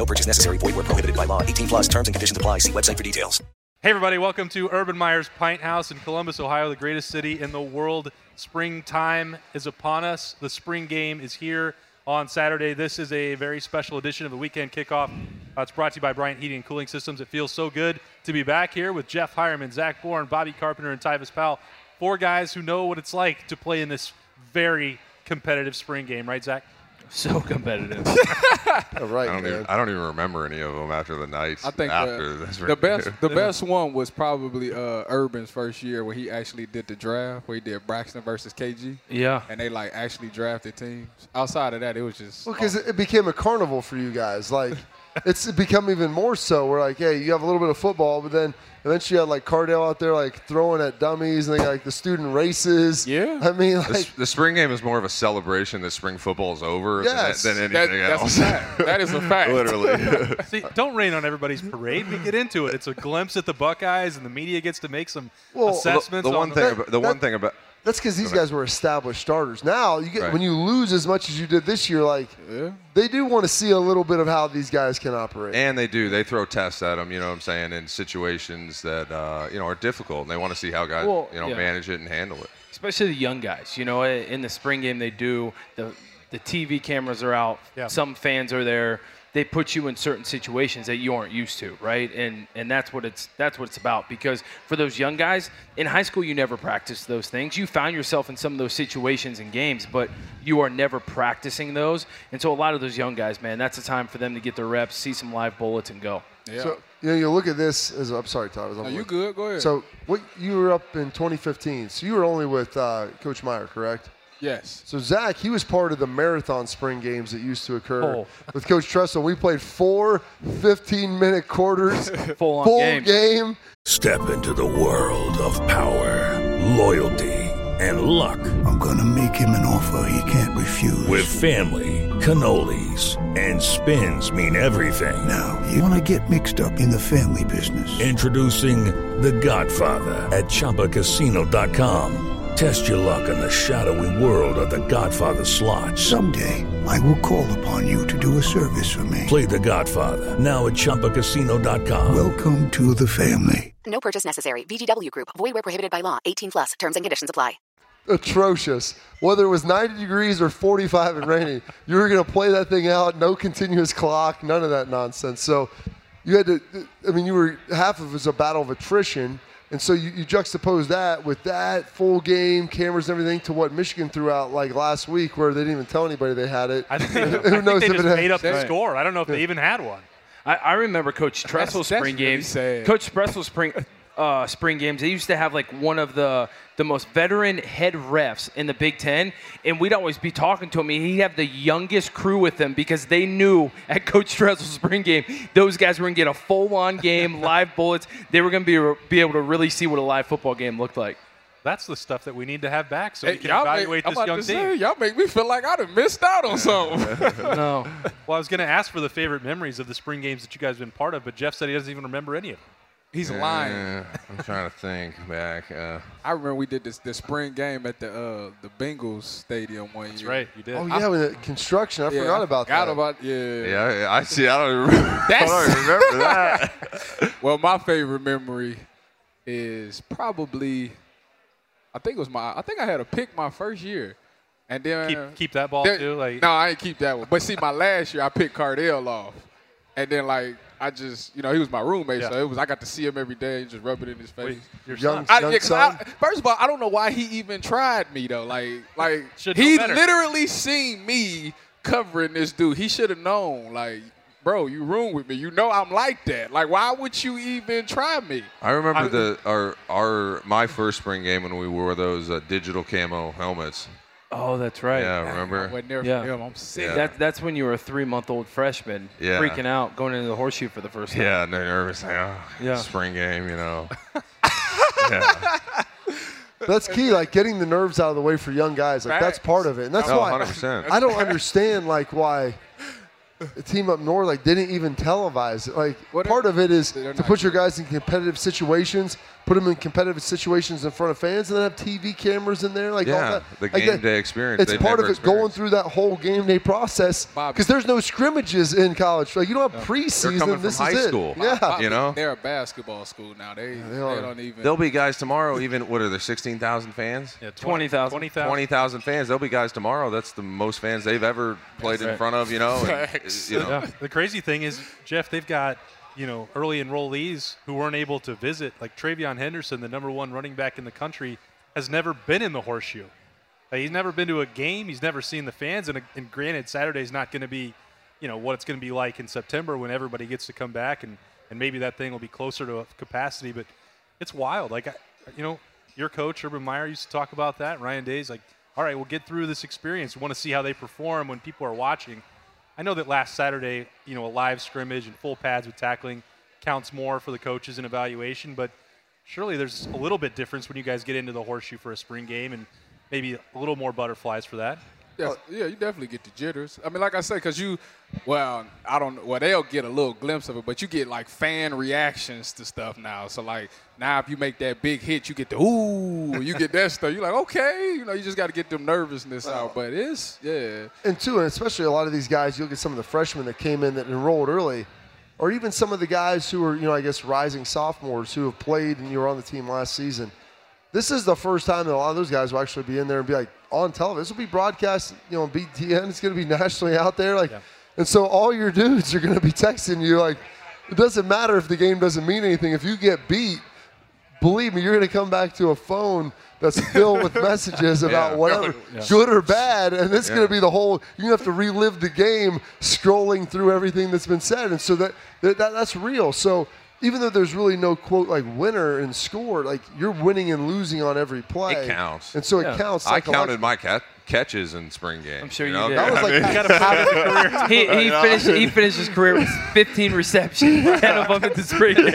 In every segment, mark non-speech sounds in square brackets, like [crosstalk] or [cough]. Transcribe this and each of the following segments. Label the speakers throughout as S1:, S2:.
S1: No purchase necessary. Void where prohibited by law. 18 plus terms and conditions apply. See website for details.
S2: Hey, everybody, welcome to Urban Meyer's Pint House in Columbus, Ohio, the greatest city in the world. Springtime is upon us. The spring game is here on Saturday. This is a very special edition of the weekend kickoff. Uh, it's brought to you by Bryant Heating and Cooling Systems. It feels so good to be back here with Jeff Heuerman, Zach Boren, Bobby Carpenter, and Tyvis Powell. Four guys who know what it's like to play in this very competitive spring game, right, Zach?
S3: So [laughs] competitive.
S4: right.
S5: I don't, even, I don't even remember any of them after the nights.
S6: I think
S5: after
S6: the,
S5: this
S6: the best the [laughs] best one was probably uh, Urban's first year when he actually did the draft, where he did Braxton versus KG,
S3: yeah.
S6: and they like actually drafted teams. Outside of that, it was just
S4: Well, because it became a carnival for you guys. Like, it's become even more so. We're like, hey, you have a little bit of football, but then eventually you had like Cardale out there like throwing at dummies, and they got like the student races.
S6: Yeah.
S4: I mean,
S5: The,
S4: like,
S5: s- the spring game is more of a celebration that spring football is over
S4: Yes.
S5: than, than
S6: that,
S5: anything
S6: that's
S5: else.
S6: a. That is a [laughs] fact.
S5: Literally. [laughs]
S2: See, don't rain on everybody's parade. We get into it. It's a glimpse at the Buckeyes, and the media gets to make some
S4: Well, the-
S2: assessments.
S5: the
S2: on
S5: one thing,
S4: That-
S5: about, the
S4: that-
S5: one thing about
S4: that's because these guys were established starters. Now you get
S5: Right.
S4: when you lose as much as you did this year, like
S6: Yeah.
S4: they do want to see a little bit of how these guys can operate.
S5: And they do. They throw tests at them, you know what I'm saying, in situations that, uh, you know, are difficult. And they want to see how guys,
S3: Well,
S5: you know,
S3: yeah.
S5: manage it and handle it.
S3: Especially the young guys. You know, in the spring game, they do the the TV cameras are out.
S2: Yeah.
S3: Some fans are there. They put you in certain situations that you aren't used to, right? And and that's what it's that's what it's about. Because for those young guys in high school, you never practice those things. You found yourself in some of those situations in games, but you are never practicing those. And so a lot of those young guys, man, that's the time for them to get their reps, see some live bullets, and go.
S6: Yeah.
S4: So you know, you look at this as I'm sorry, Todd. I was on
S6: No, you good? Go ahead.
S4: So what you were up in 2015. So you were only with uh, Coach Meyer, correct?
S6: Yes.
S4: So Zach, he was part of the marathon spring games that used to occur
S3: Oh.
S4: with Coach Tressel. We played four 15-minute quarters, [laughs]
S3: Full on
S4: full
S3: games.
S4: game.
S1: Step into the world of power, loyalty, and luck.
S7: I'm gonna make him an offer he can't refuse.
S1: With family, cannolis, and spins mean everything.
S7: now, you wanna get mixed up in the family business.
S1: Introducing The Godfather at ChumbaCasino.com. Test your luck in the shadowy world of The Godfather slot.
S7: Someday, I will call upon you to do a service for me.
S1: Play The Godfather now at ChumbaCasino.com.
S7: Welcome to the family.
S8: No purchase necessary. VGW Group. Void where prohibited by law. 18 plus. Terms and conditions apply.
S4: Atrocious. Whether it was 90 degrees or 45 and rainy, you were going to play that thing out. No continuous clock. None of that nonsense. So you had to. I mean, you were half of it was a battle of attrition. And so you, you juxtapose that with that full game, cameras and everything, to what Michigan threw out like last week, where they didn't even tell anybody they had it.
S2: I think [laughs] they, I
S4: Who
S2: think
S4: knows
S2: they
S4: if
S2: just
S4: it
S2: made up the
S6: Right.
S2: score. I don't know if they even had one.
S3: I, I remember Coach Tressel's spring
S6: really
S3: games.
S6: sad.
S3: Coach Tressel's spring uh, spring games. They used to have like one of the the most veteran head refs in the Big Ten, and we'd always be talking to him. and He'd have the youngest crew with him because they knew [laughs] at Coach Tressel's spring game those guys were gonna get a full on game, [laughs] live bullets. They were gonna be be able to really see what a live football game looked like.
S2: That's the stuff that we need to have back so
S6: Hey,
S2: we can
S6: y'all
S2: evaluate
S6: make, I'm
S2: this
S6: about
S2: young
S6: to
S2: team.
S6: say, y'all make me feel like I'd have missed out on something. [laughs]
S3: No,
S2: Well, I was going to ask for the favorite memories of the spring games that you guys have been part of, but Jeff said he doesn't even remember any of them.
S6: He's lying.
S5: Eh, I'm trying to think back. Uh, [laughs]
S6: I remember we did this the spring game at the uh, the Bengals stadium one
S2: That's
S6: year.
S2: right, you did.
S4: Oh yeah, with the construction. I
S6: Yeah,
S4: forgot about
S6: forgot
S4: that.
S6: about yeah.
S5: yeah, I see. I don't remember, [laughs] I don't remember that. [laughs]
S6: Well, my favorite memory is probably, I think it was my, I think I had a pick my first year, and then
S2: keep keep that ball
S6: then-
S2: too. Like
S6: no, I ain't keep that one. But see, my last year I picked Cardale off, and then like I just, you know, he was my roommate,
S2: Yeah.
S6: so it was I got to see him every day and just rub it in his face.
S2: wait, your
S4: Young-
S2: son.
S6: I,
S4: young
S6: yeah, 'cause
S4: son?
S6: I- first of all, I don't know why he even tried me though. Like, like
S2: Should
S6: he
S2: better.
S6: literally seen me covering this dude. He should have known. Like, bro, you room with me. You know I'm like that. Like, why would you even try me?
S5: I remember
S2: I-
S5: the our our my first spring game when we wore those uh, digital camo helmets.
S3: Oh, that's right.
S5: Yeah,
S6: I
S5: remember?
S6: wasn't there
S3: Yeah.
S6: for. I'm sick.
S5: Yeah.
S3: That, that's when you were a three-month-old freshman,
S5: Yeah.
S3: freaking out, going into the horseshoe for the first time.
S5: Yeah, they're nervous. Like, oh,
S3: Yeah.
S5: spring game, you know. [laughs] yeah.
S4: That's key, like getting the nerves out of the way for young guys. Like that's part of it, and that's
S5: No,
S4: why
S5: 100%.
S4: I don't understand like why the team up north like didn't even televise. it. Like
S6: Well,
S4: part of it is to put your guys in competitive situations, put them in competitive situations in front of fans, and then have TV cameras in there. Like all
S5: Yeah,
S4: that.
S5: the
S4: Like
S5: game
S4: that-
S5: day experience
S4: It's part of it going through that whole game day process because there's no scrimmages in college. Like you don't have preseason.
S5: They're coming from
S4: this
S5: high
S4: is
S5: school.
S4: it. Yeah.
S6: Bobby,
S5: You know?
S6: they're a basketball school now. They they,
S4: are.
S6: don't even.
S5: There'll be guys tomorrow, even, what are there, 16,000 fans?
S2: Yeah,
S3: 20,000.
S2: 20,000.
S5: 20,000 fans. There'll be guys tomorrow. That's the most fans they've ever played in
S3: right.
S5: front of, you know.
S6: Facts.
S5: you know.
S3: Yeah.
S2: The crazy thing is, Jeff, they've got you know early enrollees who weren't able to visit. Like TreVeyon Henderson, the number one running back in the country, has never been in the horseshoe. Like, he's never been to a game. He's never seen the fans. And, uh, and granted, Saturday's not going to be, you know, what it's going to be like in September when everybody gets to come back and and maybe that thing will be closer to capacity. But it's wild. Like I, you know, your coach Urban Meyer used to talk about that. Ryan Day's like, all right, we'll get through this experience. We want to see how they perform when people are watching. I know that last Saturday, you know, a live scrimmage and full pads with tackling counts more for the coaches in evaluation, but surely there's a little bit difference when you guys get into the horseshoe for a spring game and maybe a little more butterflies for that.
S6: Yeah, oh. yeah, you definitely get the jitters. I mean, like I say, because you, well, I don't. Know well, they'll get a little glimpse of it, but you get like fan reactions to stuff now. So like now, if you make that big hit, you get the ooh, you get that stuff. You're like, okay, you know, you just got to get them nervousness out. But it's yeah,
S4: and two, and especially a lot of these guys, you look at some of the freshmen that came in that enrolled early, or even some of the guys who are, you know, I guess rising sophomores who have played and you were on the team last season. This is the first time that a lot of those guys will actually be in there and be like on television. This will be broadcast, you know, on BTN. It's going to be [laughs] nationally out there, like, and so all your dudes are going to be texting you like, it doesn't matter if the game doesn't mean anything. If you get beat, believe me, you're going to come back to a phone that's [laughs] filled with messages about
S5: Yeah.
S4: whatever, [laughs] good or bad, and it's going to be the whole. You have to relive the game, scrolling through everything that's been said, and so that, that, that that's real. So even though there's really no quote like winner and score, like you're winning and losing on every play.
S5: It counts.
S4: and so
S3: Yeah.
S4: it counts.
S5: I counted my cat catches in spring game.
S3: I'm sure you
S5: know?
S3: did.
S4: That was like
S5: I mean,
S4: half- [laughs] [laughs]
S3: He, he, finished, he finished his career with 15 receptions, [laughs] 10 of them in the spring game.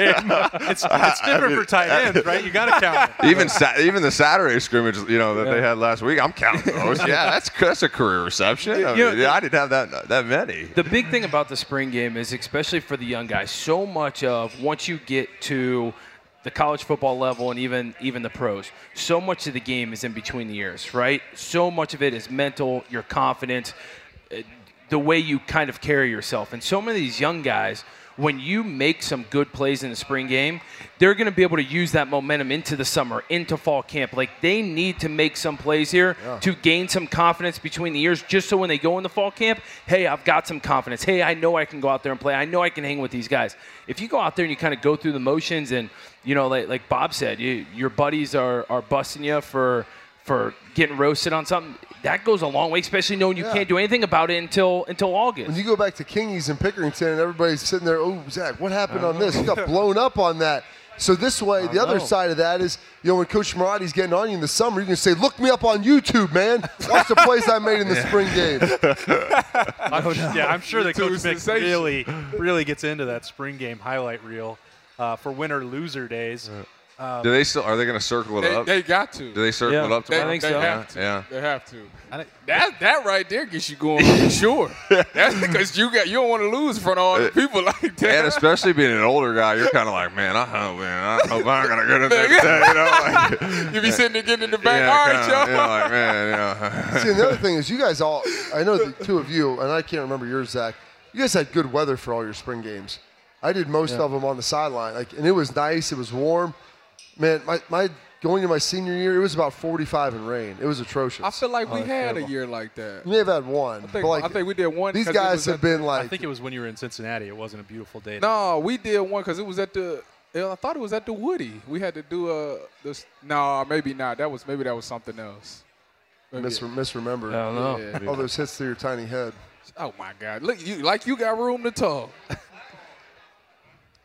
S2: It's, it's different for tight ends, right? You got to count it.
S5: even sa- even the Saturday scrimmage, you know, that they had last week, I'm counting those. yeah, that's that's a career reception. I,
S3: You know,
S5: mean, yeah, I didn't have that that many.
S3: The big thing about the spring game is, especially for the young guys, so much of once you get to the college football level and even even the pros, so much of the game is in between the years, right? So much of it is mental, your confidence, uh, the way you kind of carry yourself. And so many of these young guys, when you make some good plays in the spring game, they're going to be able to use that momentum into the summer, into fall camp. Like they need to make some plays here to gain some confidence between the years, just so when they go in the fall camp, hey, I've got some confidence. Hey, I know I can go out there and play. I know I can hang with these guys. If you go out there and you kind of go through the motions, and you know, like, like Bob said, you, your buddies are are busting you for for getting roasted on something. That goes a long way, especially knowing you
S4: Yeah.
S3: can't do anything about it until until August.
S4: When you go back to Kingies and Pickerington, and everybody's sitting there, oh, Zach, what happened on this? You got [laughs] blown up on that. So this way, the other side of that is, you know, when Coach Marotti's getting on you in the summer, you can say, look me up on YouTube, man. Watch the plays I made in the [laughs] spring game.
S2: I'm, [laughs] yeah, I'm sure that Coach Vic
S6: sensation.
S2: really, really gets into that spring game highlight reel uh, for winner loser days.
S5: Do they still? Are they going to circle it
S6: they,
S5: up?
S6: they got to.
S5: Do they circle
S3: Yeah,
S5: it up
S6: They,
S5: tomorrow?
S3: think
S6: they
S3: so.
S6: have to.
S5: Yeah.
S6: They have to. That that right there gets you going for [laughs] sure. That's because you got you don't want to lose in front of all the people like that.
S5: And especially being an older guy, you're kind of like, man, I hope, man, I hope I'm gonna get in there today, you know? Like, [laughs]
S6: you be sitting there getting in the back.
S5: yeah,
S6: all right, y'all.
S5: you know, like, man, you know. [laughs]
S4: See, and the other thing is, you guys all, I know the two of you, and I can't remember yours, Zach, you guys had good weather for all your spring games. I did most of them on the sideline, like, and it was nice, it was warm. Man, my, my going to my senior year, it was about 45 and rain. It was atrocious.
S6: I feel like we
S4: Oh,
S6: had a year like that.
S4: You may have had one,
S6: I think,
S4: but like
S6: I think we did one.
S4: These guys have been
S2: I
S4: like, I
S2: think it was when you were in Cincinnati. It wasn't a beautiful day.
S6: No, we did one because it was at the. I thought it was at the Woody. We had to do a this. No, maybe not. That was maybe that was something else. Maybe-
S4: mis- misremembered.
S3: I don't know.
S6: Yeah.
S4: All those hits through your tiny head.
S6: Oh my God! Look, you like you got room to talk. [laughs]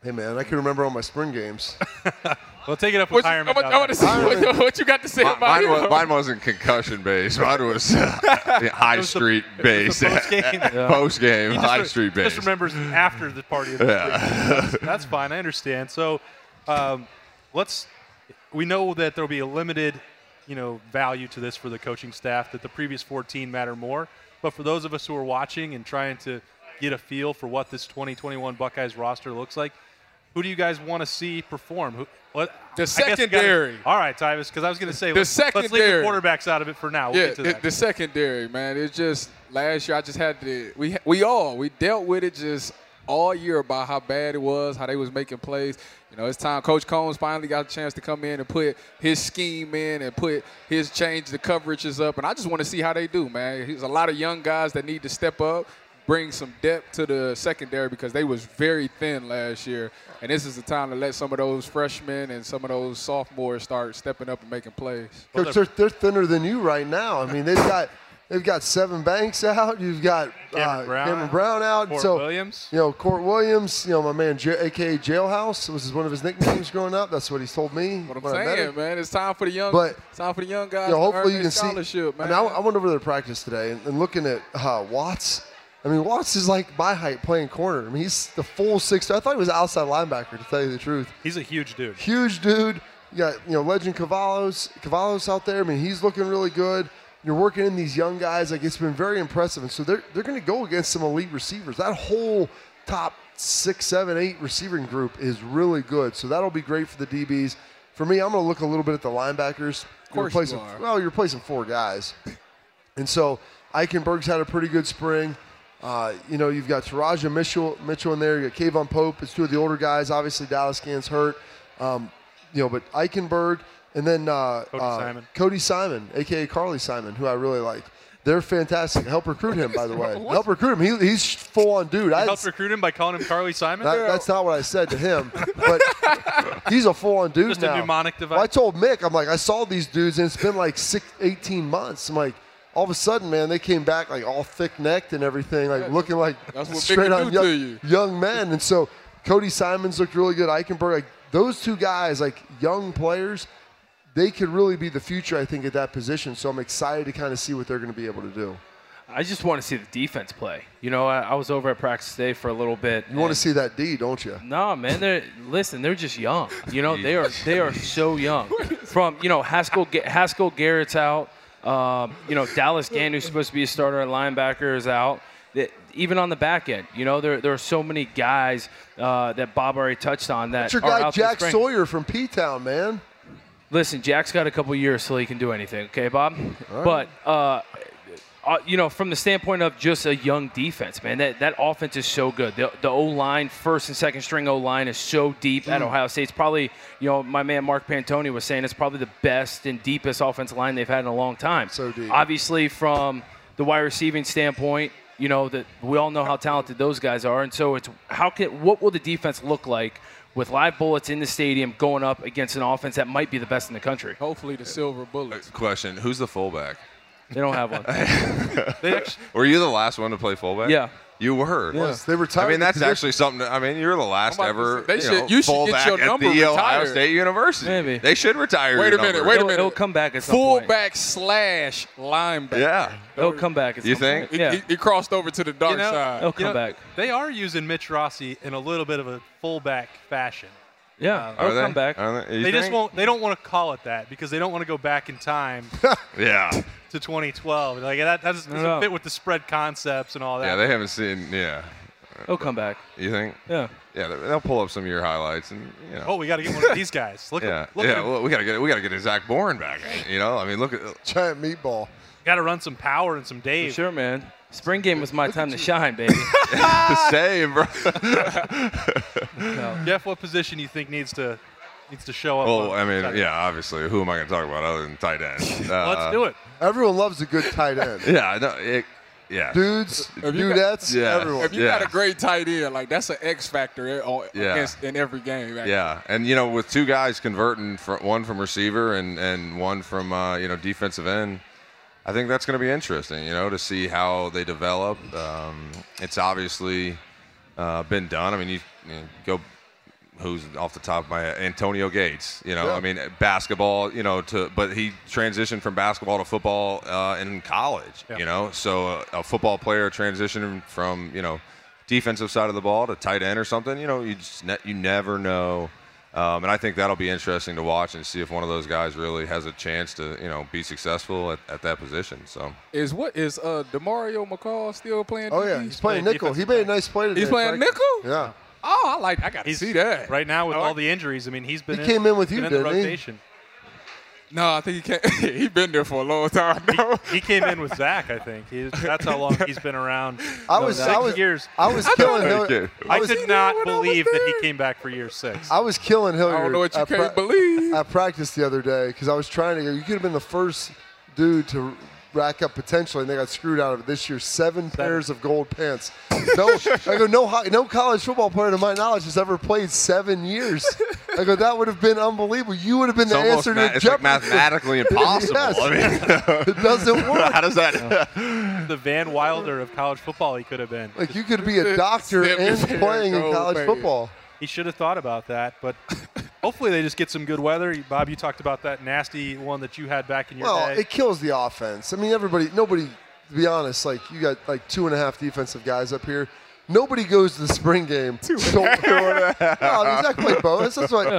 S4: Hey man, I can remember all my spring games. [laughs]
S2: We'll take it up with
S6: you, I want, I want to see what, what you got to say
S5: Mi-
S6: about
S5: Mine, was, mine wasn't concussion based. Mine was uh, [laughs] high
S2: was the-
S5: street based.
S2: post-game.
S5: Post game, [laughs] high
S2: re-
S5: street based.
S2: Just remembers after the party. Of the
S5: Yeah.
S2: that's, that's fine. I understand. So, um, let's. We know that there will be a limited, you know, value to this for the coaching staff. That the previous 14 matter more. But for those of us who are watching and trying to get a feel for what this 2021 Buckeyes roster looks like, who do you guys want to see perform? Who, what,
S6: The
S2: we gotta-
S6: secondary.
S2: all right, Tyvis, because I was going to say
S6: The
S2: let's, let's leave the quarterbacks out of it for now. We'll
S6: yeah,
S2: get to
S6: the, the secondary, man. It's just last year. I just had to. We we all we dealt with it just all year about how bad it was, how they was making plays. You know, it's time. Coach Coombs finally got a chance to come in and put his scheme in and put his change the coverages up. And I just want to see how they do, man. There's a lot of young guys that need to step up, bring some depth to the secondary because they was very thin last year. And this is the time to let some of those freshmen and some of those sophomores start stepping up and making plays.
S4: Coach, they're, they're thinner than you right now. I mean, they've got they've got seven banks out. You've got
S2: Cameron
S4: uh,
S2: Brown
S4: Cameron
S2: out.
S4: Brown out.
S2: Court
S4: so
S2: Williams.
S4: you know, Court Williams. You know, my man, J- aka Jailhouse, was one of his nicknames growing up. That's what he's told me.
S6: What I'm
S4: when
S6: saying,
S4: him.
S6: man, it's time for the young.
S4: But-
S6: it's time for the young guys.
S4: you know,
S6: to
S4: hopefully
S6: earn
S4: you
S6: their
S4: can see.
S6: scholarship,
S4: I mean, I, I went over there to practice today and, and looking at uh, Watts. I mean, Watts is like my height playing corner. I mean, he's the full six. I thought he was outside linebacker, to tell you the truth.
S2: He's a huge dude.
S4: Huge dude. You got you know Lejond Cavazos, Cavazos out there. I mean, he's looking really good. You're working in these young guys. Like it's been very impressive, and so they're they're going to go against some elite receivers. That whole top six, seven, eight receiving group is really good. So that'll be great for the DBs. For me, I'm going to look a little bit at the linebackers. Of
S6: course
S4: you're
S6: you are.
S4: Well, you're replacing four guys, and so Eichenberg's had a pretty good spring. Uh, you know, you've got Teradja Mitchell, Mitchell in there. You got K'Vaughan Pope. It's two of the older guys. Obviously, Dallas Gant's hurt. Um, you know, but Eichenberg and then uh,
S2: Cody
S4: uh,
S2: Simon.
S4: Cody Simon, aka Carly Simon, who I really like. They're fantastic. Help recruit him, by the way. [laughs] Help recruit him. He, he's full on dude. I,
S2: Helped recruit him by calling him Carly Simon.
S4: that, that's not what I said to him, [laughs] but he's a full on dude
S2: Just a mnemonic device.
S4: Well, I told Mick, I'm like, I saw these dudes, and it's been like six, 18 months. I'm like, all of a sudden, man, they came back like all thick necked and everything, like looking like
S6: That's what
S4: straight on young,
S6: you.
S4: young men. And so Cody Simons looked really good. Eichenberg, like those two guys, like young players, they could really be the future, I think, at that position. So I'm excited to kind of see what they're going to be able to do.
S3: I just want to see the defense play. You know, I, I was over at practice today for a little bit.
S4: You want to see that D, don't you?
S3: No, man. They're listen. They're just young. You know, they are they are so young. [laughs] From you know Haskell Haskell Garrett's out. Um, you know Dallas Gant, who's supposed to be a starter at linebacker, is out. That- even on the back end, you know, there there are so many guys uh, that Bob already touched on that
S4: That's your guy, Jack. Sawyer from P Town, man.
S3: Listen, Jack's got a couple years till he can do anything. Okay, Bob. But uh, uh, you know, from the standpoint of just a young defense, man, that, that offense is so good. The, the O line, first and second string O line, is so deep
S4: Mm.
S3: at Ohio State. It's probably, you know, my man Mark Pantoni was saying it's probably the best and deepest offensive line they've had in a long time.
S4: So deep.
S3: Obviously, from the wide receiving standpoint, you know that we all know how talented those guys are, and so it's how can what will the defense look like with live bullets in the stadium going up against an offense that might be the best in the country?
S6: Hopefully, the silver bullets.
S5: Question: Who's the fullback?
S3: They don't have one. [laughs]
S2: They actually,
S5: Were you the last one to play fullback?
S3: Yeah.
S5: You were.
S4: Was. They retired
S5: I mean, that's actually something. I mean, you're the last
S6: I'm
S5: ever
S6: they
S5: you,
S6: should-
S5: know,
S6: you should get
S5: fullback
S6: your
S5: at
S6: number
S5: the Ohio. State University.
S3: Maybe.
S5: they should retire.
S6: Wait a minute,
S5: number.
S6: wait a
S3: It'll,
S6: minute.
S3: it'll come back at some point.
S6: Fullback slash linebacker.
S5: Yeah.
S3: It'll come back at
S5: You
S3: some
S5: think?
S3: point. Yeah.
S6: he, he crossed over to the dark
S2: you know,
S6: side.
S3: It'll
S2: you
S3: come
S2: know,
S3: back.
S2: They are using Mitch Rossi in a little bit of a fullback fashion.
S3: Yeah,
S5: Are
S3: it'll
S5: they?
S3: come back.
S5: Are they?
S2: They just won't. They don't want to call it that because they don't want to go back in time [laughs]
S5: Yeah.
S2: to 2012. Like that, that doesn't, doesn't
S3: No.
S2: fit with the spread concepts and all that.
S5: Yeah, they haven't seen. Yeah.
S3: It'll come back.
S5: You think?
S3: Yeah.
S5: Yeah, they- they'll pull up some of your highlights and you know.
S2: oh, we got to get one of these guys. Look, [laughs]
S5: yeah,
S2: at, look
S5: yeah.
S2: at him.
S5: Well, we gotta get we gotta get Zach Boren back. You know, I mean, look at
S4: Giant meatball.
S2: Got to run some power and some Dave.
S3: Sure, man. Spring game was my time to shine, baby. [laughs]
S5: the same, bro. [laughs]
S2: Jeff, what position you think needs to needs to show up?
S5: well, I mean, yeah, obviously, who am I going to talk about other than tight end? [laughs] Uh,
S2: Let's do it.
S4: Everyone loves a good tight end.
S5: Yeah, no, it, yeah,
S4: Dudes,
S6: If you
S4: dudettes,
S5: Yeah.
S4: everyone.
S6: If you
S5: Yeah.
S6: got a great tight end, like that's an X factor in,
S5: Yeah.
S6: in every game. actually.
S5: yeah, and you know, with two guys converting, from, one from receiver and and one from uh, you know defensive end. I think that's going to be interesting, you know, to see how they develop. Um, it's obviously uh, been done. I mean, you, you know, go who's off the top of my head, Antonio Gates. You know,
S4: Yeah.
S5: I mean, basketball. You know, to but he transitioned from basketball to football uh, in college.
S2: Yeah.
S5: You know, so uh, a football player transitioning from you know defensive side of the ball to tight end or something. You know, you just ne- you never know. Um, and I think that'll be interesting to watch and see if one of those guys really has a chance to, you know, be successful at, at that position. So
S6: Is what is uh Demario McCall still playing?
S4: Oh yeah, he's playing
S2: playing
S4: nickel. He made a nice play today.
S6: He's playing
S4: Frank.
S6: nickel?
S4: Yeah.
S6: Oh, I like. I got to see that
S2: right now with
S6: I
S2: all the injuries. I mean, he's been
S4: He
S2: in,
S4: came in with
S2: been
S4: you,
S2: in the
S4: didn't he?
S2: Rotation.
S6: No, I think he can't. [laughs] he been there for a long time. No.
S2: He came in with Zach, I think. He, that's how long he's been around.
S4: I
S2: No,
S4: was,
S2: six
S4: I was,
S2: years.
S4: I was killing
S5: Thank
S4: Hillary.
S5: you.
S2: I,
S4: I
S2: did not
S6: when I was
S2: believe that he came back for year six.
S4: I was killing Hillary.
S6: I don't know what you
S4: at
S6: can't
S4: pra-
S6: believe.
S4: I practiced the other day, because I was trying to go. You could have been the first dude to rack up potentially, and they got screwed out of it this year. Seven pairs of gold pants. [laughs] No, I go. No, no college football player, to my knowledge, has ever played seven years. I go. That would have been unbelievable. You would have been
S5: it's
S4: the answer
S5: ma-
S4: to
S5: it's like
S4: Jeopardy.
S5: mathematically [laughs] impossible.
S4: Yes.
S5: I mean, [laughs]
S4: It doesn't [laughs] work.
S5: how does that?
S2: the Van Wilder of college football he could have been.
S4: Like you could be a doctor and playing in college
S6: pants.
S4: football.
S2: He should have thought about that, but hopefully they just get some good weather. Bob, you talked about that nasty one that you had back in your
S4: Well,
S2: day.
S4: it kills the offense. I mean, everybody, nobody. To be honest, like you got like two and a half defensive guys up here. Nobody goes to the spring game. Two [laughs] no, exactly, Bo. That's, that's what.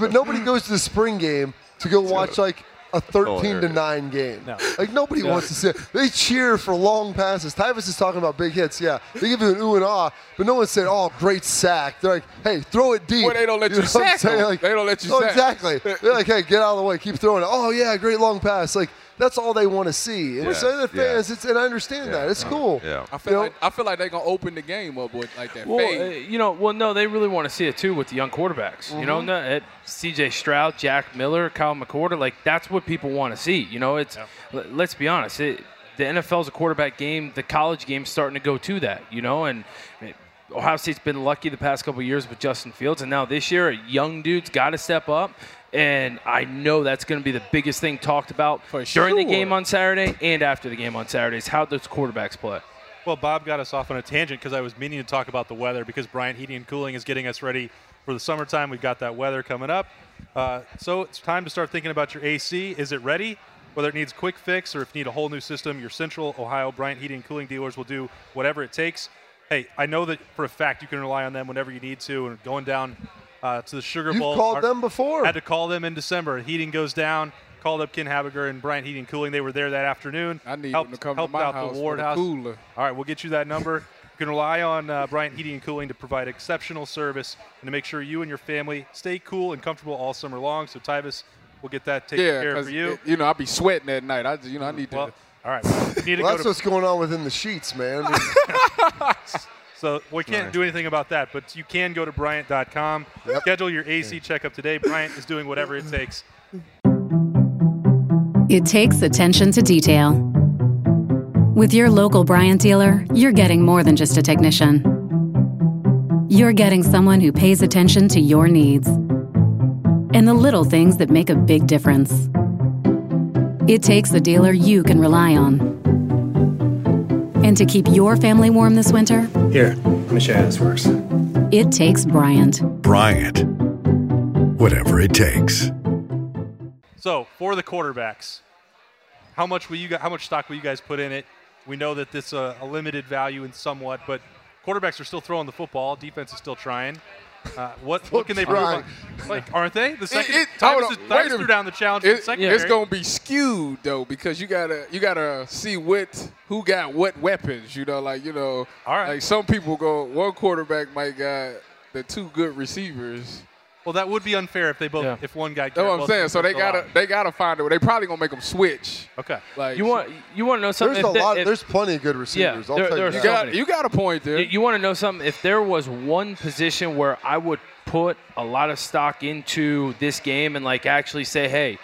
S4: But nobody goes to the spring game to go watch like a 13 to 9 game.
S2: No.
S4: Like nobody wants to see it. They cheer for long passes. Tyvus is talking about big hits. Yeah, they give you an ooh and ah, but no one said, "Oh, great sack." They're like, "Hey, throw it deep."
S6: Well, they don't let you
S4: know
S6: sack.
S4: Like,
S6: They don't let you
S4: oh,
S6: sack.
S4: exactly. They're like, "Hey, get out of the way. Keep throwing it." Oh yeah, great long pass. Like that's all they want to see. And
S5: Yes,
S4: so the fans,
S5: yes.
S4: it's, and I understand that. It's cool.
S5: Yeah.
S6: I feel
S4: You know?
S6: like I feel like they're gonna open the game up with like that
S3: Well,
S6: fade.
S3: uh, you know, well, no, they really want to see it too with the young quarterbacks. You
S4: Mm-hmm.
S3: know, no, at C.J. Stroud, Jack Miller, Kyle McCorder, like that's what people want to see. You know, it's l- let's be honest, it, the NFL's a quarterback game. The college game's starting to go to that. You know, and eh, Ohio State's been lucky the past couple of years with Justin Fields, and now this year, a young dude's got to step up. And I know that's going to be the biggest thing talked about
S6: For
S3: during the game on Saturday and after the game on Saturday is how those quarterbacks play.
S2: Well, Bob got us off on a tangent because I was meaning to talk about the weather because Bryant Heating and Cooling is getting us ready for the summertime. We've got that weather coming up. Uh, so it's time to start thinking about your AC. Is it ready? Whether it needs a quick fix or if you need a whole new system, your Central Ohio Bryant Heating and Cooling dealers will do whatever it takes. Hey, I know that for a fact you can rely on them whenever you need to. And going down uh, to the Sugar
S4: You've
S2: Bowl.
S4: called
S2: our-
S4: them before.
S2: Had to call them in December. Heating goes down. Called up Ken Habiger and Bryant Heating and Cooling. They were there that afternoon.
S6: I need
S2: helped,
S6: them to come to my
S2: out
S6: house
S2: the
S6: for
S2: Ward
S6: the
S2: House.
S6: cooler.
S2: All right, we'll get you that number. You can rely on uh, Bryant Heating and Cooling to provide exceptional service and to make sure you and your family stay cool and comfortable all summer long. So, Tyvis, we'll get that taken
S6: yeah,
S2: care of for you.
S6: you know I'll be sweating at night. I just, you know I need
S2: well,
S6: to.
S2: all right. Well, need to
S4: Well,
S2: go
S4: that's
S2: to,
S4: what's going on within the sheets, man. [laughs] [laughs] I mean,
S2: so we can't
S5: Nice.
S2: do anything about that, but you can go to Bryant.com. Schedule your AC checkup today. Bryant is doing whatever it takes.
S9: It takes attention to detail. With your local Bryant dealer, you're getting more than just a technician. You're getting someone who pays attention to your needs and the little things that make a big difference. It takes a dealer you can rely on. And to keep your family warm this winter,
S10: Here, let me show you how this works.
S9: it takes Bryant.
S7: Bryant. Whatever it takes.
S2: So for the quarterbacks, how much will you how much stock will you guys put in it? We know that this is a, a limited value in somewhat, but quarterbacks are still throwing the football. Defense is still trying. Uh, what [laughs] what can they prove? Like, aren't they? The second
S6: it-
S2: Tyvus
S6: hold on,
S2: is-
S6: wait
S2: Tyvus
S6: a
S2: threw down the challenge. for the
S6: It, it's gonna be skewed though because you gotta you gotta see what who got what weapons. You know, like you know,
S2: right.
S6: like some people go one quarterback might got the two good receivers.
S2: Well, that would be unfair if they both
S3: Yeah.
S2: if one guy.
S6: That's what I'm saying. So they gotta they gotta find it. They probably gonna make them switch.
S2: Okay.
S6: Like
S3: You want you want to know something?
S4: there's a
S3: If the-
S4: lot.
S3: if-
S4: there's plenty of good receivers. I'll
S3: there-
S4: tell
S3: there
S4: you
S3: are
S4: that.
S6: you got you got a point there.
S3: You, you want to know something? If there was one position where I would put a lot of stock into this game and like actually say, hey,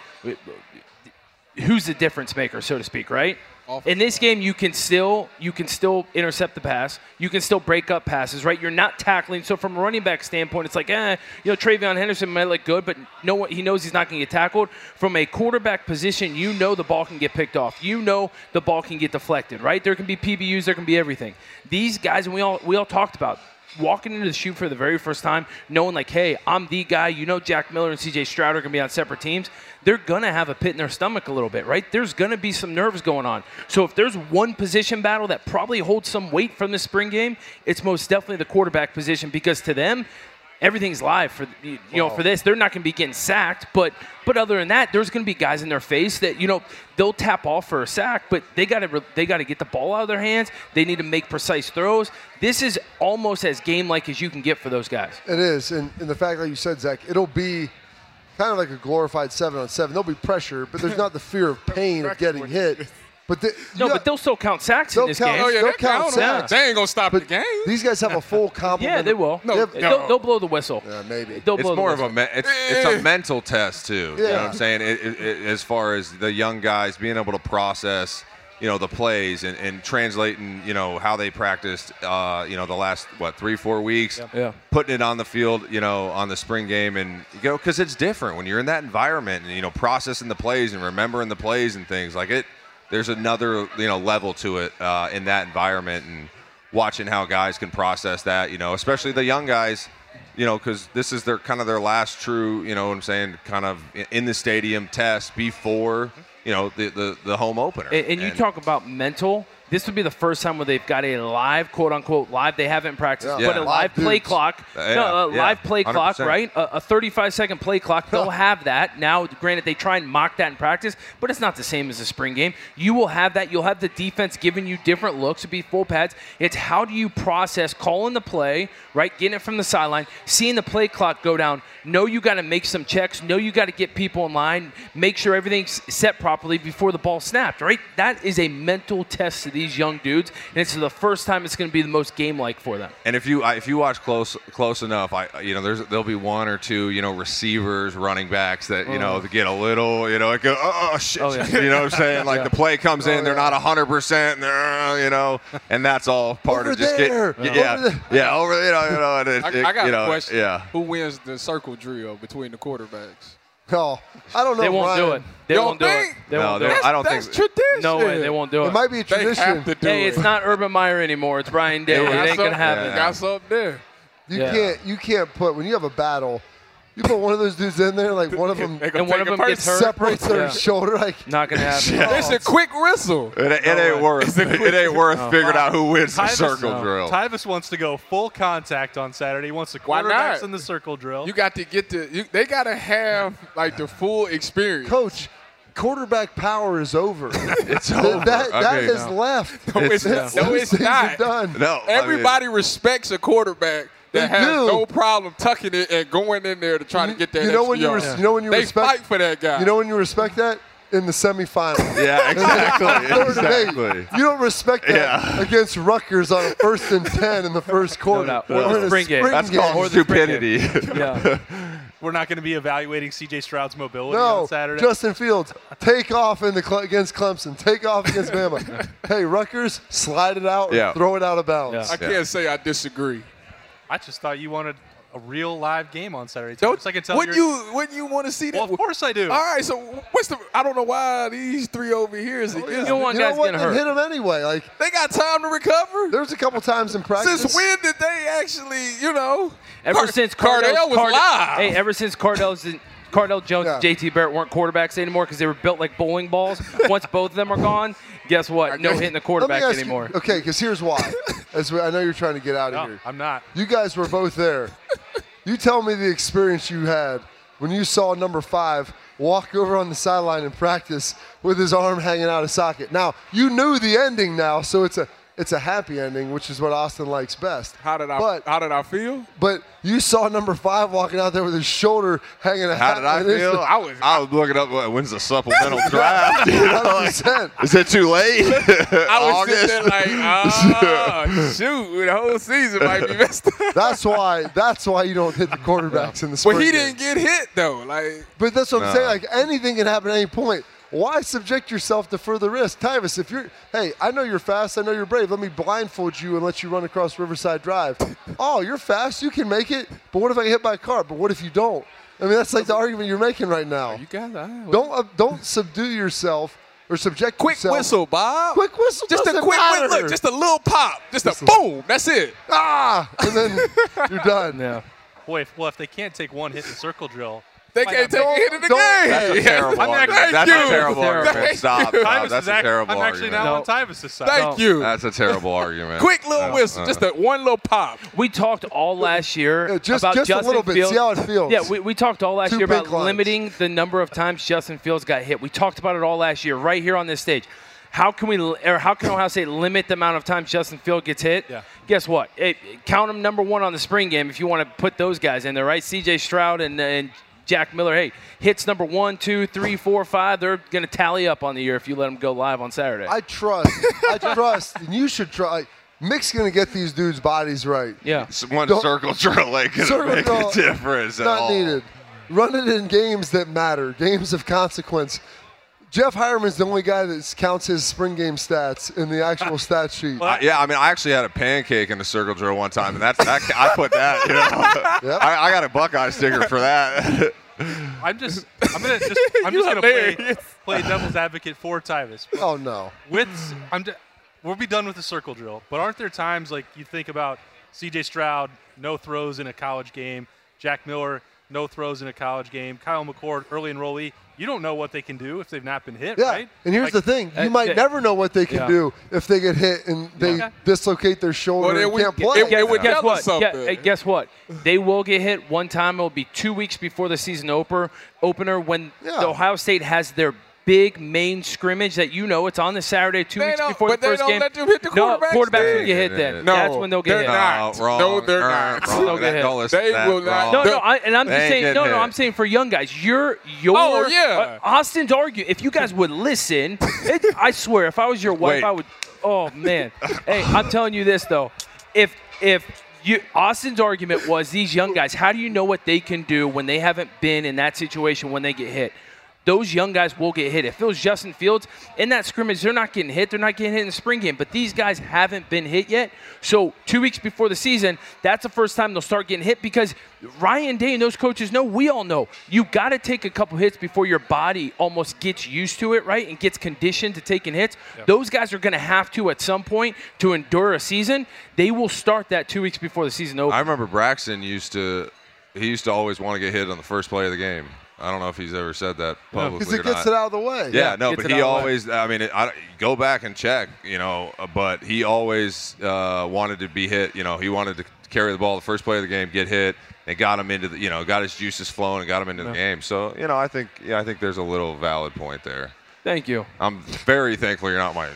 S3: who's the difference maker, so to speak, right? In this game, you can still you can still intercept the pass. You can still break up passes, right? You're not tackling. So from a running back standpoint, it's like, eh, you know, TreVeyon Henderson might look good, but no one he knows he's not going to get tackled. From a quarterback position, you know the ball can get picked off. You know the ball can get deflected, right? There can be PBUs, there can be everything. These guys, and we all we all talked about walking into the shoot for the very first time, knowing like, hey, I'm the guy. You know, Jack Miller and C.J. Stroud are going to be on separate teams. They're going to have a pit in their stomach a little bit, right? There's going to be some nerves going on. So if there's one position battle that probably holds some weight from the spring game, it's most definitely the quarterback position because to them, everything's live for you know for this. They're not going to be getting sacked, but but other than that, there's going to be guys in their face that you know they'll tap off for a sack, but they got to they got to get the ball out of their hands. They need to make precise throws. This is almost as game like as you can get for those guys.
S4: It is, and, and the fact, like you said, Zach, it'll be kind of like a glorified seven on seven. There'll be pressure, but there's not the fear of pain of getting hit. But the,
S3: No,
S4: you
S3: but they'll still count sacks
S4: They'll
S3: in this
S4: count-
S3: game.
S4: oh, yeah, they'll count
S6: count 'em.
S4: sacks.
S6: They ain't gonna stop the game.
S4: these guys have a full [laughs] complement.
S3: Yeah, they will.
S6: No,
S4: Yeah,
S3: They'll, they'll blow the whistle.
S4: Yeah, maybe.
S3: They'll
S5: it's
S3: blow
S5: more
S3: the
S5: of a me- it's, it's a mental test too. You know what I'm saying? It, it, it, as far as the young guys being able to process, you know, the plays and, and translating, you know, how they practiced, uh, you know, the last what three four weeks,
S3: Yeah.
S5: putting it on the field, you know, on the spring game, and you go because it's different when you're in that environment and you know processing the plays and remembering the plays and things like it. There's another you know level to it uh, in that environment and watching how guys can process that, you know, especially the young guys you know, because this is their kind of their last true, you know, what I'm saying, kind of in the stadium test before, you know, the the, the home opener.
S3: And, and you talk about mental. This would be the first time where they've got a live, quote unquote, live. They haven't practiced,
S4: Yeah.
S3: but a live
S4: Live
S3: play clock.
S5: Uh, yeah,
S3: no, a
S5: yeah,
S3: live play clock,
S5: 100%.
S3: right? A, a 35 second play clock. They'll have that. Now, granted, they try and mock that in practice, but it's not the same as a spring game. You will have that. You'll have the defense giving you different looks. It'll be full pads. It's how do you process calling the play, right? Getting it from the sideline, seeing the play clock go down. Know you got to make some checks. Know you got to get people in line. Make sure everything's set properly before the ball snapped, right? That is a mental test to these young dudes, and it's the first time it's going to be the most game-like for them.
S5: And if you if you watch close close enough, I you know there's there'll be one or two you know receivers, running backs that you know oh. get a little you know it go oh, oh shit,
S3: Oh, yeah. [laughs]
S5: you know what I'm saying like
S3: Yeah.
S5: the play comes in,
S4: Oh,
S5: they're
S4: yeah.
S5: not hundred percent, you know, and that's all part
S4: Over
S5: of just
S4: there.
S5: get
S4: Yeah.
S5: yeah
S4: Over there.
S5: yeah over you know you know, and it,
S6: I,
S5: it-
S6: I got
S5: you
S6: a
S5: know,
S6: question.
S5: yeah.
S6: Who wins the circle drill between the quarterbacks?
S4: Oh, I don't know.
S3: They won't do it. They
S6: You
S3: won't do
S6: don't
S3: it. They
S5: No,
S3: won't do
S5: they-
S3: it.
S5: I don't
S6: That's
S5: think
S6: tradition.
S3: No way. They won't do
S4: It
S3: it.
S4: might be a
S6: They
S4: tradition.
S6: have to do
S3: Hey,
S6: it.
S3: it's not Urban Meyer anymore. It's Ryan Day.
S6: They
S3: It
S6: got
S3: ain't gonna
S6: something-
S3: happen.
S6: they Got something there.
S4: You
S5: Yeah.
S4: can't. You can't put when you have a battle. You put one of those dudes in there, like one of them [laughs]
S3: And one of them gets hurt.
S4: separates their
S3: Yeah.
S4: shoulder. Like
S3: Not gonna happen.
S6: It's a quick whistle.
S5: It, it ain't worth it ain't worth figuring out who wins the circle
S2: no.
S5: drill.
S2: Tyvus wants to go full contact on Saturday. He wants the
S6: Why
S2: quarterbacks in the circle drill.
S6: You got to get the. You, they got to have like the full experience.
S4: coach, quarterback power is over. [laughs]
S5: It's
S4: Th-
S5: over.
S4: that that
S5: Okay.
S4: has left.
S6: No, it's,
S4: It's-
S6: no,
S4: those
S6: it's not.
S4: done.
S5: No, I mean-
S6: Everybody respects a quarterback that
S4: They
S6: has
S4: do.
S6: no problem tucking it and going in there to try to get that.
S4: You know
S6: extra
S4: when you
S6: yard.
S4: res- you know when you
S6: they
S4: respect
S6: fight for that guy.
S4: You know when you respect that in the semifinal. [laughs]
S5: yeah, exactly, [laughs]
S4: Third and eight.
S5: exactly.
S4: You don't respect that
S5: Yeah.
S4: against Rutgers on a first and ten in the first quarter.
S3: doubt. Or the
S4: in a
S3: spring game.
S5: That's
S4: game.
S5: called
S3: Or the spring
S5: stupidity. [laughs]
S3: Yeah.
S2: We're not going to be evaluating C.J. Stroud's mobility
S4: No,
S2: on Saturday.
S4: Justin Fields, take off in the Cle- against Clemson. Take off against Bama. hey, Rutgers, slide it out.
S5: Yeah.
S4: Throw it out of bounds.
S6: I can't say I disagree.
S2: I just thought you wanted a real live game on Saturday.
S6: Don't
S2: Tyvus. I can tell
S6: Wouldn't
S2: you're-
S6: Wouldn't you want to see that?
S2: Well, of course I do.
S6: All right. So what's the? I don't know why these three over here is
S3: You
S6: against.
S3: don't want
S4: You know
S3: guys
S4: what?
S3: getting hurt.
S4: hit them anyway. Like
S6: They got time to recover.
S4: there's a couple times in practice.
S6: Since when did they actually? You know,
S3: Ever
S6: Car-
S3: since
S6: Cardale
S3: Cardale
S6: was live.
S3: Hey, ever since Cardale's Cardale Jones
S4: Yeah.
S3: JT Barrett weren't quarterbacks anymore because they were built like bowling balls. Once [laughs] both of them are gone, guess what? No hitting the
S4: Let me
S3: quarterback
S4: ask you-
S3: anymore.
S4: okay, because here's why. [laughs] As we, I know you're trying to get out of
S2: No,
S4: here.
S2: I'm not.
S4: You guys were both there. You tell me the experience you had when you saw number five walk over on the sideline in practice with his arm hanging out of socket. Now you knew the ending now, so it's a it's a happy ending, which is what Austin likes best.
S6: How did I?
S4: But
S6: how did I feel?
S4: but you saw number five walking out there with his shoulder hanging out.
S5: How did I feel?
S6: I was-
S5: I was looking up what- when's the supplemental draft. [laughs] You know, is it too late? [laughs]
S6: I was
S5: August?
S6: sitting there like, oh [laughs] shoot, the whole season might be messed up.
S4: That's why. That's why you don't hit the quarterbacks in the
S6: But
S4: spring.
S6: he didn't get hit though. Like
S4: But that's what I'm saying. Like anything can happen at any point. Why subject yourself to further risk, Tyvus? If you're, hey, I know you're fast. I know you're brave. Let me blindfold you and let you run across Riverside Drive. [laughs] oh, you're fast. You can make it. But what if I get hit by a car? But what if you don't? I mean, that's like the argument you're making right now.
S6: you guys, I
S4: Don't uh, don't subdue yourself or subject
S6: Quick
S4: yourself.
S6: whistle, Bob.
S4: Quick whistle.
S6: Just a
S4: doesn't
S6: quick
S4: matter.
S6: whistle. Look, just a little pop. Just a boom. That's it.
S4: ah, and then you're done. [laughs]
S3: Yeah.
S2: Boy, if, well, if they can't take one hit in the circle drill,
S6: They
S2: might
S6: can't
S2: not
S6: take a hit in the game.
S5: That's a terrible
S2: I'm
S5: argument.
S2: actually-
S5: That's
S6: Thank
S5: a terrible argument.
S6: you.
S5: Stop.
S2: Tyvus
S5: That's a
S2: act-
S5: terrible
S2: I'm actually
S5: argument.
S2: now on Tyvus's side.
S6: Thank
S3: No.
S6: you.
S5: That's a terrible argument.
S6: Quick little whistle.
S5: uh.
S6: Just a one little pop.
S3: We talked all last year
S4: Yeah, just-
S3: about
S4: just a
S3: Justin
S4: little bit.
S3: Fields.
S4: See how it feels.
S3: Yeah, we, we talked all last
S4: Two
S3: year about
S4: lines.
S3: limiting the number of times Justin Fields got hit. We talked about it all last year, right here on this stage. How can we, or how can Ohio State limit the amount of times Justin Field gets hit?
S2: Yeah.
S3: Guess what? Hey, count them number one on the spring game if you want to put those guys in there, right? C.J. Stroud and, and Jack Miller. Hey, hits number one, two, three, four, five. They're going to tally up on the year if you let them go live on Saturday.
S4: I trust. I [laughs] trust, and you should try. Mick's gonna get these dudes' bodies right.
S3: yeah.
S5: S- One
S4: Don't-
S5: circle drill ain't gonna
S4: Circle
S5: make
S4: drill,
S5: a difference at
S4: Not
S5: all.
S4: needed. Run it in games that matter, games of consequence. Jeff Heuerman's the only guy that counts his spring game stats in the actual [laughs] stat sheet.
S5: I- yeah, I mean, I actually had a pancake in the circle drill one time, and that's that, I put that. You know, [laughs]
S4: Yep.
S5: I, I got a Buckeye sticker for that. [laughs]
S2: I'm just, I'm gonna just, I'm just gonna play, play devil's advocate for Tyvus.
S4: Oh no.
S2: With, I'm, d- we'll be done with the circle drill. But aren't there times like you think about C.J. Stroud, no throws in a college game, Jack Miller, no throws in a college game, Kyle McCord, early enrollee. You don't know what they can do if they've not been hit,
S4: Yeah,
S2: right?
S4: and here's
S2: Like,
S4: the thing: you
S3: uh,
S4: might
S3: the-
S4: never know what they can
S3: Yeah.
S4: do if they get hit and they
S2: Okay.
S4: dislocate their shoulder
S6: Well,
S4: and
S6: we-
S4: can't
S6: it-
S4: play.
S6: it- it would
S3: guess what?
S6: us something.
S3: Yeah, guess what? They will get hit one time. It will be two weeks before the season opener. Opener when
S4: Yeah.
S3: the Ohio State has their big main scrimmage that you know it's on the Saturday, two
S6: They
S3: weeks before
S6: but
S3: the
S6: they
S3: first
S6: don't
S3: game.
S6: let them hit the
S3: no,
S6: quarterbacks
S3: quarterbacks
S6: then.
S3: will get hit then.
S6: No,
S3: That's when they'll get
S6: they're
S3: hit.
S6: not.
S5: No, wrong.
S6: No, they're not.
S5: wrong.
S3: They'll get hit.
S5: Don't
S6: They will not-
S5: wrong.
S3: No, no, I, and I'm just saying. No, no,
S5: hit.
S3: I'm saying for young guys, you're your.
S6: Oh, yeah.
S3: uh, Austin's argue. If you guys would listen, it, [laughs] I swear, if I was your wife,
S5: Wait.
S3: I would. Oh man, hey, I'm telling you this though, if if you Austin's argument was these young guys, how do you know what they can do when they haven't been in that situation when they get hit? Those young guys will get hit. If it was Justin Fields in that scrimmage, they're not getting hit. They're not getting hit in the spring game. But these guys haven't been hit yet. So two weeks before the season, that's the first time they'll start getting hit because Ryan Day and those coaches know. We all know you got to take a couple hits before your body almost gets used to it, right, and gets conditioned to taking hits. Those guys are going to have to at some point to endure a season. They will start that two weeks before the season opens.
S5: I remember Braxton used to he used to always want to get hit on the first play of the game. I don't know if he's ever said that publicly
S4: because it gets
S5: not.
S4: it out of the way.
S5: Yeah, no, but he
S3: out way.
S5: always. I mean, it, I, go back and check, you know. uh, But he always uh, wanted to be hit. You know, he wanted to carry the ball the first play of the game, get hit, and got him into the, you know, got his juices flowing and got him into the game. So, you know, I think, yeah, I think there's a little valid point there.
S3: Thank you.
S5: I'm very thankful you're not my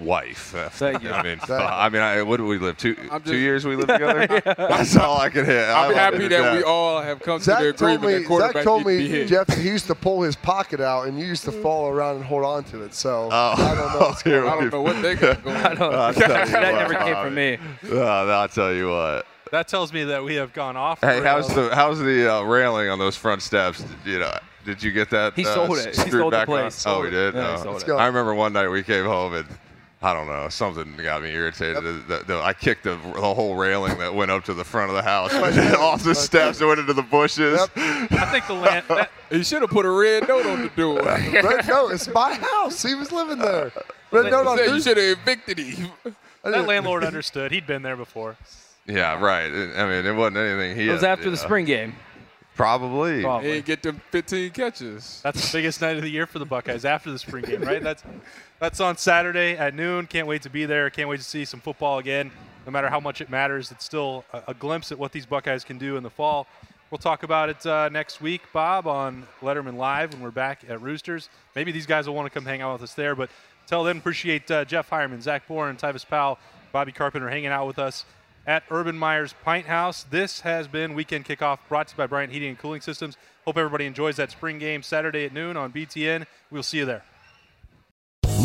S5: wife. [laughs]
S3: Thank you.
S5: I mean, I mean, I, what did we live two
S6: I'm
S5: two
S6: just-
S5: years we lived [laughs] together? That's all I could hit. I
S6: I'm happy that we all have come to the
S4: Zach told
S6: agreement
S4: me.
S6: that quarterback
S4: Zach told me,
S6: hit.
S4: Jeff, he used to pull his pocket out and you used to fall around and hold on to it. So
S5: Oh,
S4: I don't know. what's [laughs]
S5: here
S4: going
S6: I
S4: on.
S6: don't know what they got going.
S3: I don't,
S5: I'll tell you
S3: that
S5: what,
S3: never came from me.
S5: Uh, I'll tell you what.
S2: That tells me that we have gone off.
S5: Hey, how's the how's the uh, railing on those front steps? You know, did you get that?
S3: He
S5: uh,
S3: sold it. He sold the
S5: back on?
S3: place.
S5: Oh, he did.
S3: Yeah, he
S5: Oh.
S3: sold it.
S5: I remember one night we came home and I don't know something got me irritated. The- the- I kicked the, the whole railing that went up to the front of the house [laughs] [laughs] off the steps and went into the bushes.
S2: I think the land. That, [laughs]
S6: He should have put a red note on the door.
S4: Red note. It's my house. He was living there. Red note on
S6: Say, you should have evicted him.
S2: that landlord understood. He'd been there before.
S5: Yeah, right. I mean, it wasn't anything. He
S3: It was
S5: had-
S3: after the
S5: yeah.
S3: spring game.
S5: Probably.
S6: He
S3: Probably.
S6: ain't get them 15 catches.
S2: That's the biggest night of the year for the Buckeyes after the spring game, right? That's that's on Saturday at noon. Can't wait to be there. Can't wait to see some football again. No matter how much it matters, it's still a, a glimpse at what these Buckeyes can do in the fall. We'll talk about it uh, next week, Bob, on Letterman Live when we're back at Roosters. Maybe these guys will want to come hang out with us there. But till then, appreciate uh, Jeff Heuerman, Zach Boren, Tyvis Powell, Bobby Carpenter hanging out with us at Urban Meyer's Pint House. This has been Weekend Kickoff brought to you by Bryant Heating and Cooling Systems. Hope everybody enjoys that spring game Saturday at noon on BTN. We'll see you there.